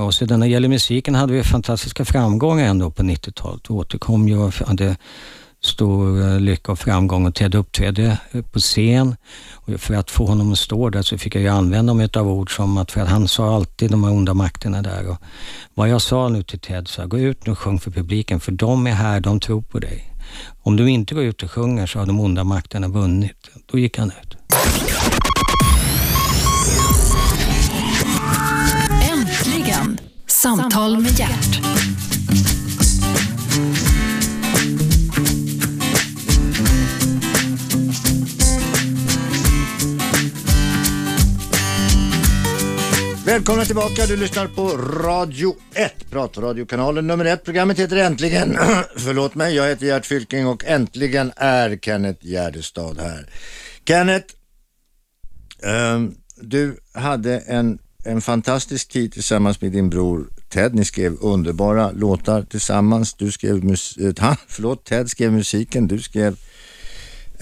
S3: Och sedan när det gäller musiken hade vi fantastiska framgångar ändå på 90-talet. Återkom ju och hade stor eh, lycka och framgång och Ted uppträdde på scen. Och för att få honom att stå där så fick jag ju använda mig av ord som att, för att han sa alltid de här onda makterna där. Och vad jag sa nu till Ted, så gå ut nu och sjung för publiken för de är här, de tror på dig. Om du inte går ut och sjunger så har de onda makterna vunnit. Då gick han ut.
S1: Äntligen, Samtal med hjärt.
S2: Välkomna tillbaka, du lyssnar på Radio 1, pratradiokanalen nummer 1. Programmet heter Äntligen, förlåt mig, jag heter Gert Fylking och äntligen är Kenneth Gärdestad här. Kenneth, um, du hade en, en fantastisk tid tillsammans med din bror Ted. Ni skrev underbara låtar tillsammans. Du skrev mus uh, förlåt, Ted skrev musiken, du skrev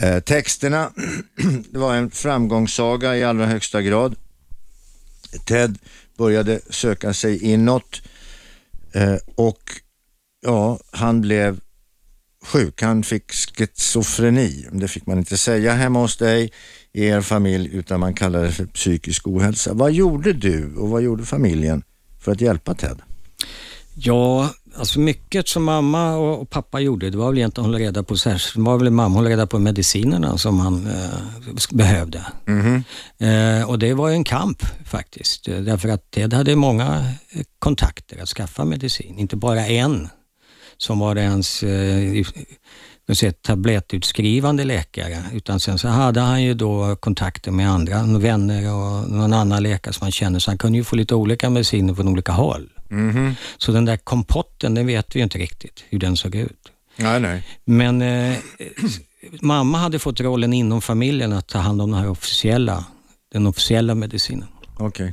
S2: uh, texterna. Det var en framgångssaga i allra högsta grad. Ted började söka sig inåt eh, och ja, han blev sjuk. Han fick schizofreni. Det fick man inte säga hemma hos dig i er familj utan man kallade det för psykisk ohälsa. Vad gjorde du och vad gjorde familjen för att hjälpa Ted?
S3: Ja, alltså mycket som mamma och pappa gjorde, det var väl egentligen att hålla reda på, särskilt var väl mamma hålla reda på medicinerna som han eh, behövde.
S2: Mm
S3: -hmm. eh, och det var ju en kamp faktiskt, därför att Ted hade många kontakter att skaffa medicin, inte bara en som var ens eh, säga, tablettutskrivande läkare, utan sen så hade han ju då kontakter med andra vänner och någon annan läkare som han kände, så han kunde ju få lite olika mediciner från olika håll.
S2: Mm -hmm.
S3: Så den där kompotten, den vet vi inte riktigt hur den såg ut.
S2: Nej, nej.
S3: Men eh, mamma hade fått rollen inom familjen att ta hand om den här officiella, den officiella medicinen.
S2: Okej. Okay.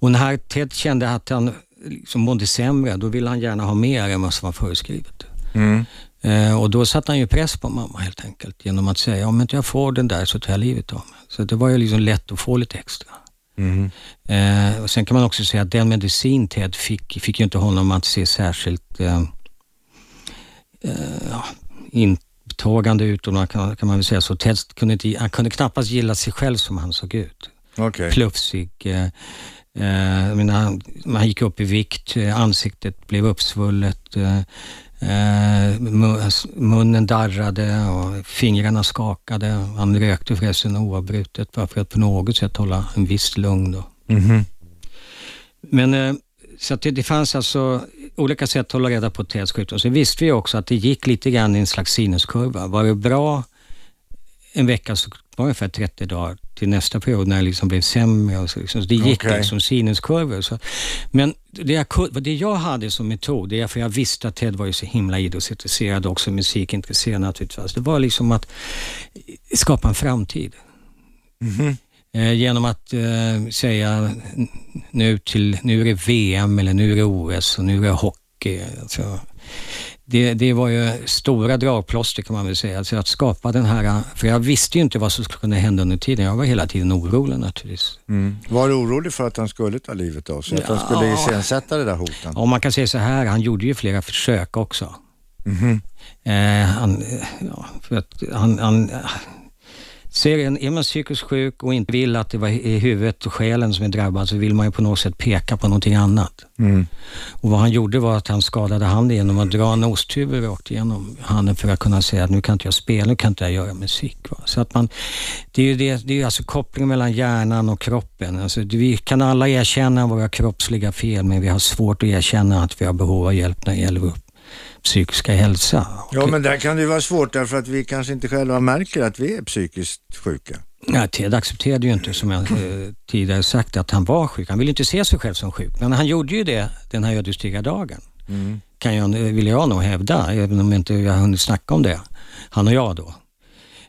S3: Och när Ted kände att han liksom mådde sämre, då ville han gärna ha mer än vad som var föreskrivet.
S2: Mm.
S3: Eh, och då satte han ju press på mamma helt enkelt genom att säga, om inte jag får den där så tar jag livet av mig. Så det var ju liksom lätt att få lite extra.
S2: Mm.
S3: Eh, och sen kan man också säga att den medicin Ted fick, fick ju inte honom att se särskilt eh, eh, intagande ut, och man kan, kan man väl säga så. Ted kunde, inte, han kunde knappast gilla sig själv som han såg ut.
S2: Okay.
S3: Plufsig. Eh, eh, menar, man gick upp i vikt, eh, ansiktet blev uppsvullet. Eh, Eh, munnen darrade och fingrarna skakade. Han rökte förresten oavbrutet bara för att på något sätt hålla en viss lugn. Då.
S2: Mm -hmm.
S3: Men eh, så det, det, fanns alltså olika sätt att hålla reda på Teds sjukdom. Så visste vi också att det gick lite grann i en slags sinuskurva. Var det bra en vecka så var ungefär 30 dagar till nästa period när det liksom blev sämre. Och så, liksom. så det gick okay. liksom sinuskurvor. Så. Men det jag, det jag hade som metod, det är för jag visste att Ted var ju så himla idrottsintresserad och också musikintresserad naturligtvis. Det var liksom att skapa en framtid.
S2: Mm -hmm.
S3: eh, genom att eh, säga nu, till, nu är det VM eller nu är det OS och nu är det hockey. Alltså, det, det var ju stora dragplåster kan man väl säga. Alltså att skapa den här, för jag visste ju inte vad som skulle kunna hända under tiden. Jag var hela tiden orolig naturligtvis.
S2: Mm. Var du orolig för att han skulle ta livet av sig? Att han skulle iscensätta det där hoten?
S3: Ja, man kan säga så här, han gjorde ju flera försök också.
S2: Mm
S3: -hmm. eh, han, ja, för att han, han En, är man psykiskt sjuk och inte vill att det i huvudet och själen som är drabbad så vill man ju på något sätt peka på någonting annat.
S2: Mm.
S3: Och vad han gjorde var att han skadade handen genom att dra en osthyvel rakt igenom handen för att kunna säga att nu kan inte jag spela, nu kan inte jag göra musik. Va? Så att man, det är ju det, det är alltså kopplingen mellan hjärnan och kroppen. Alltså, vi kan alla erkänna våra kroppsliga fel men vi har svårt att erkänna att vi har behov av hjälp när det gäller vår psykiska hälsa.
S2: Ja, men där kan det ju vara svårt därför att vi kanske inte själva märker att vi är psykiskt sjuka.
S3: Ja, Ted accepterade ju inte, som jag eh, tidigare sagt, att han var sjuk. Han ville inte se sig själv som sjuk, men han gjorde ju det den här ödesdigra dagen.
S2: Mm.
S3: Kan jag, vill jag nog hävda, även om jag inte har hunnit snacka om det, han och jag då.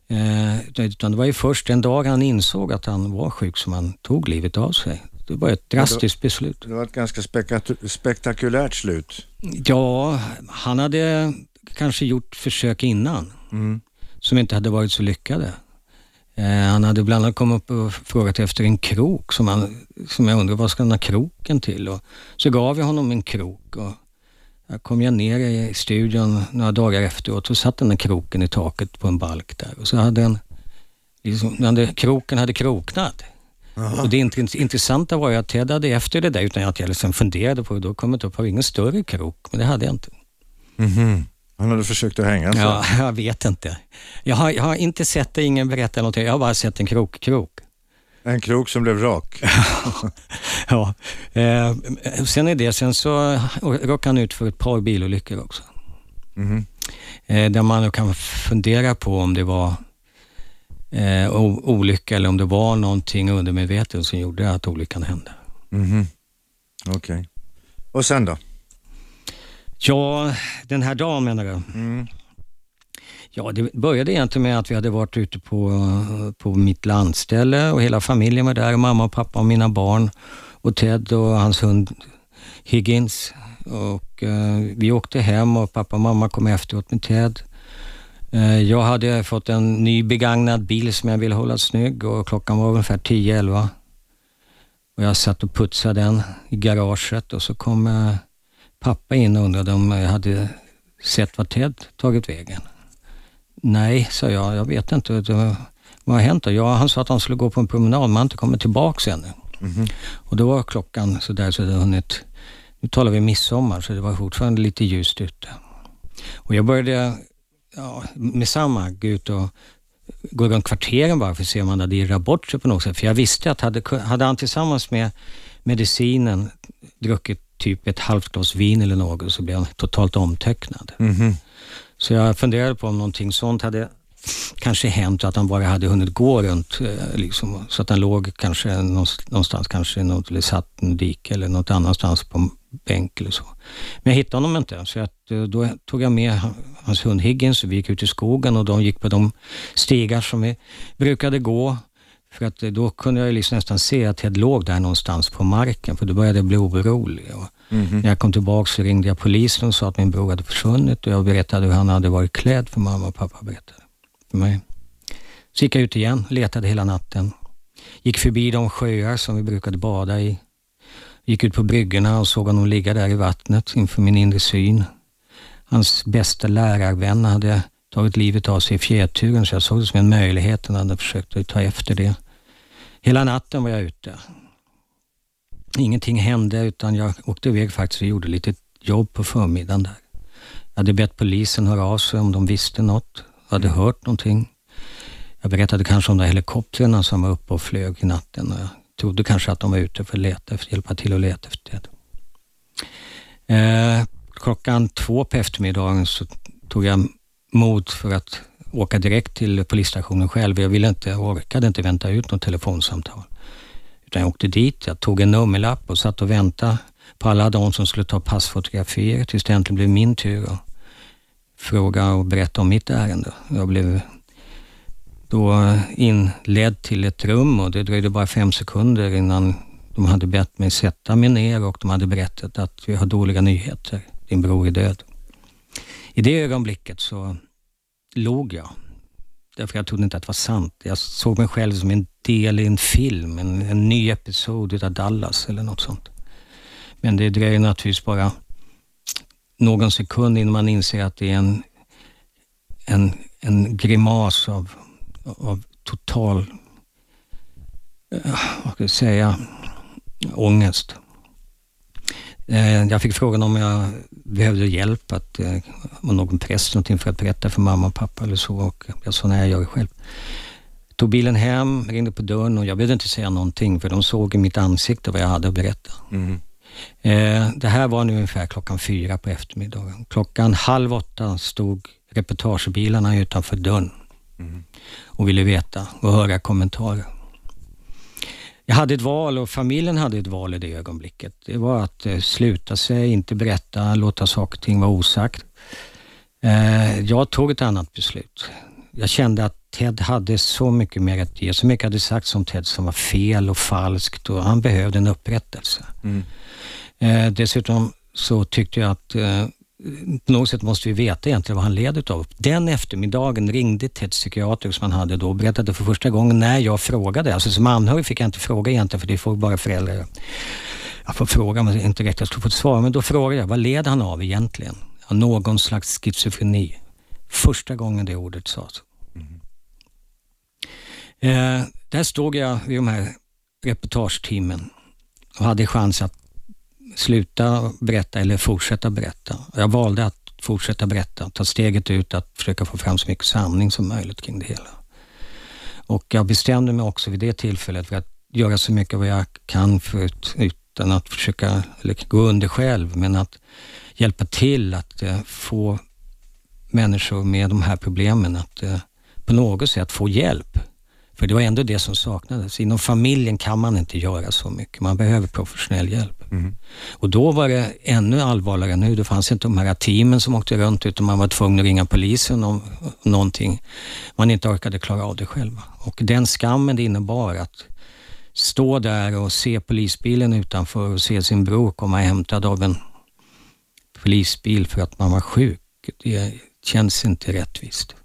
S3: Eh, utan det var ju först den dag han insåg att han var sjuk som han tog livet av sig. Det var ett drastiskt beslut.
S2: Det var ett ganska spektakulärt slut.
S3: Ja, han hade kanske gjort försök innan
S2: mm.
S3: som inte hade varit så lyckade. Eh, han hade bland annat kommit upp och frågat efter en krok som, han, som jag undrade vad ska den här kroken till? Och så gav jag honom en krok och jag kom jag ner i studion några dagar efteråt så satt den här kroken i taket på en balk där och så hade den, liksom, hade, kroken hade kroknat.
S2: Aha.
S3: Och det intressanta var ju att Ted hade efter det där, utan att jag liksom funderade på det, då kommit upp, har ingen större krok, men det hade jag inte.
S2: Mm -hmm. Han hade försökt att hänga sig?
S3: Ja, jag vet inte. Jag har, jag har inte sett det, ingen berättar någonting, jag har bara sett en krok-krok.
S2: En krok som blev rak?
S3: ja. Eh, sen är det, sen så råkade han ut för ett par bilolyckor också.
S2: Mm -hmm.
S3: eh, där man kan fundera på om det var eh, olycka eller om det var någonting undermedvetet som gjorde att olyckan hände.
S2: Mm Okej. Okay. Och sen då?
S3: Ja, den här dagen menar du?
S2: Mm.
S3: Ja, det började egentligen med att vi hade varit ute på, på mitt landställe och hela familjen var där, mamma och pappa och mina barn och Ted och hans hund Higgins. Och eh, Vi åkte hem och pappa och mamma kom efteråt med Ted. Eh, jag hade fått en ny begagnad bil som jag ville hålla snygg och klockan var ungefär 10-11. Och jag satt och putsade den i garaget och så kom eh, pappa in och undrade om jag hade sett vad Ted tagit vägen? Nej, sa jag, jag vet inte. Vad har hänt då? Ja, han sa att han skulle gå på en promenad, men han inte kommit tillbaka ännu. Mm. Och då var klockan sådär så det hunnit, nu talar vi midsommar, så det var fortfarande lite ljust ute. Och jag började ja, med samma gå ut och gå runt kvarteren bara för att se om han hade irrat bort sig på något sätt. För jag visste att hade, hade han tillsammans med medicinen druckit typ ett halvt glas vin eller något så blev han totalt omtöcknad. Mm. Så jag funderade på om någonting sånt hade kanske hänt att han bara hade hunnit gå runt, eh, liksom, så att han låg kanske någonstans, kanske något, eller satt en dike eller något annanstans på en bänk eller så. Men jag hittade honom inte, så att, eh, då tog jag med hans hund Higgins vi gick ut i skogen och de gick på de stigar som vi brukade gå. För att eh, då kunde jag liksom nästan se att Ted låg där någonstans på marken, för då började jag bli orolig. Mm -hmm. När jag kom tillbaka så ringde jag polisen och sa att min bror hade försvunnit och jag berättade hur han hade varit klädd, för mamma och pappa berättade för mig. Så gick jag ut igen, letade hela natten. Gick förbi de sjöar som vi brukade bada i. Gick ut på bryggorna och såg honom ligga där i vattnet inför min inre syn. Hans bästa lärarvän hade tagit livet av sig i fjäturen, så jag såg det som en möjlighet. Han hade försökt att ta efter det. Hela natten var jag ute. Ingenting hände utan jag åkte iväg faktiskt och gjorde lite jobb på förmiddagen där. Jag hade bett polisen höra av sig om de visste något hade hört någonting. Jag berättade kanske om de helikoptrarna som var uppe och flög i natten. Och jag trodde kanske att de var ute för att leta efter, hjälpa till att leta efter det. Eh, klockan två på eftermiddagen så tog jag mod för att åka direkt till polisstationen själv. Jag ville inte, jag orkade inte vänta ut något telefonsamtal. Utan jag åkte dit, jag tog en nummerlapp och satt och väntade på alla de som skulle ta passfotografier tills det äntligen blev min tur att fråga och berätta om mitt ärende. Jag blev då inledd till ett rum och det dröjde bara fem sekunder innan de hade bett mig sätta mig ner och de hade berättat att vi har dåliga nyheter. Din bror är död. I det ögonblicket så log jag. Därför jag trodde inte att det var sant. Jag såg mig själv som en del i en film, en, en ny episod av Dallas eller något sånt. Men det dröjer naturligtvis bara någon sekund innan man inser att det är en, en, en grimas av, av total, eh, vad ska jag säga, ångest. Eh, jag fick frågan om jag behövde hjälp, att eh, var någon präst någonting för att berätta för mamma och pappa eller så. Och jag sa nej, jag gör det själv. Tog bilen hem, ringde på dörren och jag behövde inte säga någonting för de såg i mitt ansikte vad jag hade att berätta. Mm. Eh, det här var nu ungefär klockan fyra på eftermiddagen. Klockan halv åtta stod reportagebilarna utanför dörren mm. och ville veta och höra kommentarer. Jag hade ett val och familjen hade ett val i det ögonblicket. Det var att eh, sluta sig, inte berätta, låta saker och ting vara osagt. Eh, jag tog ett annat beslut. Jag kände att Ted hade så mycket mer att ge. Så mycket hade sagts om Ted som var fel och falskt och han behövde en upprättelse. Mm. Eh, dessutom så tyckte jag att på något sätt måste vi veta egentligen vad han led av. Den eftermiddagen ringde Teds psykiater som han hade då och berättade för första gången när jag frågade. Alltså som anhörig fick jag inte fråga egentligen för det får bara föräldrar. Jag får fråga men inte rätt att få ett svar. Men då frågade jag, vad led han av egentligen? Någon slags schizofreni. Första gången det ordet sades. Mm. Eh, där stod jag vid de här reportageteamen och hade chans att sluta berätta eller fortsätta berätta. Jag valde att fortsätta berätta, ta steget ut att försöka få fram så mycket sanning som möjligt kring det hela. Och jag bestämde mig också vid det tillfället för att göra så mycket vad jag kan för, utan att försöka eller gå under själv, men att hjälpa till att eh, få människor med de här problemen att eh, på något sätt få hjälp. För det var ändå det som saknades. Inom familjen kan man inte göra så mycket. Man behöver professionell hjälp. Mm. Och då var det ännu allvarligare nu. Det fanns inte de här teamen som åkte runt utan man var tvungen att ringa polisen om någonting man inte orkade klara av det själva. Och den skammen det innebar att stå där och se polisbilen utanför och se sin bror komma hämtad av en polisbil för att man var sjuk. Det känns inte rättvist.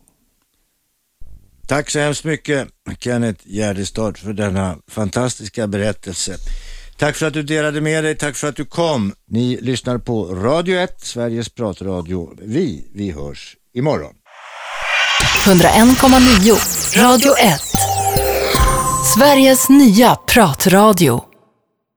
S2: Tack så hemskt mycket Kenneth Gärdestad för denna fantastiska berättelse. Tack för att du delade med dig, tack för att du kom. Ni lyssnar på Radio 1, Sveriges pratradio. Vi, vi hörs imorgon.
S1: 101,9 Radio 1 Sveriges nya pratradio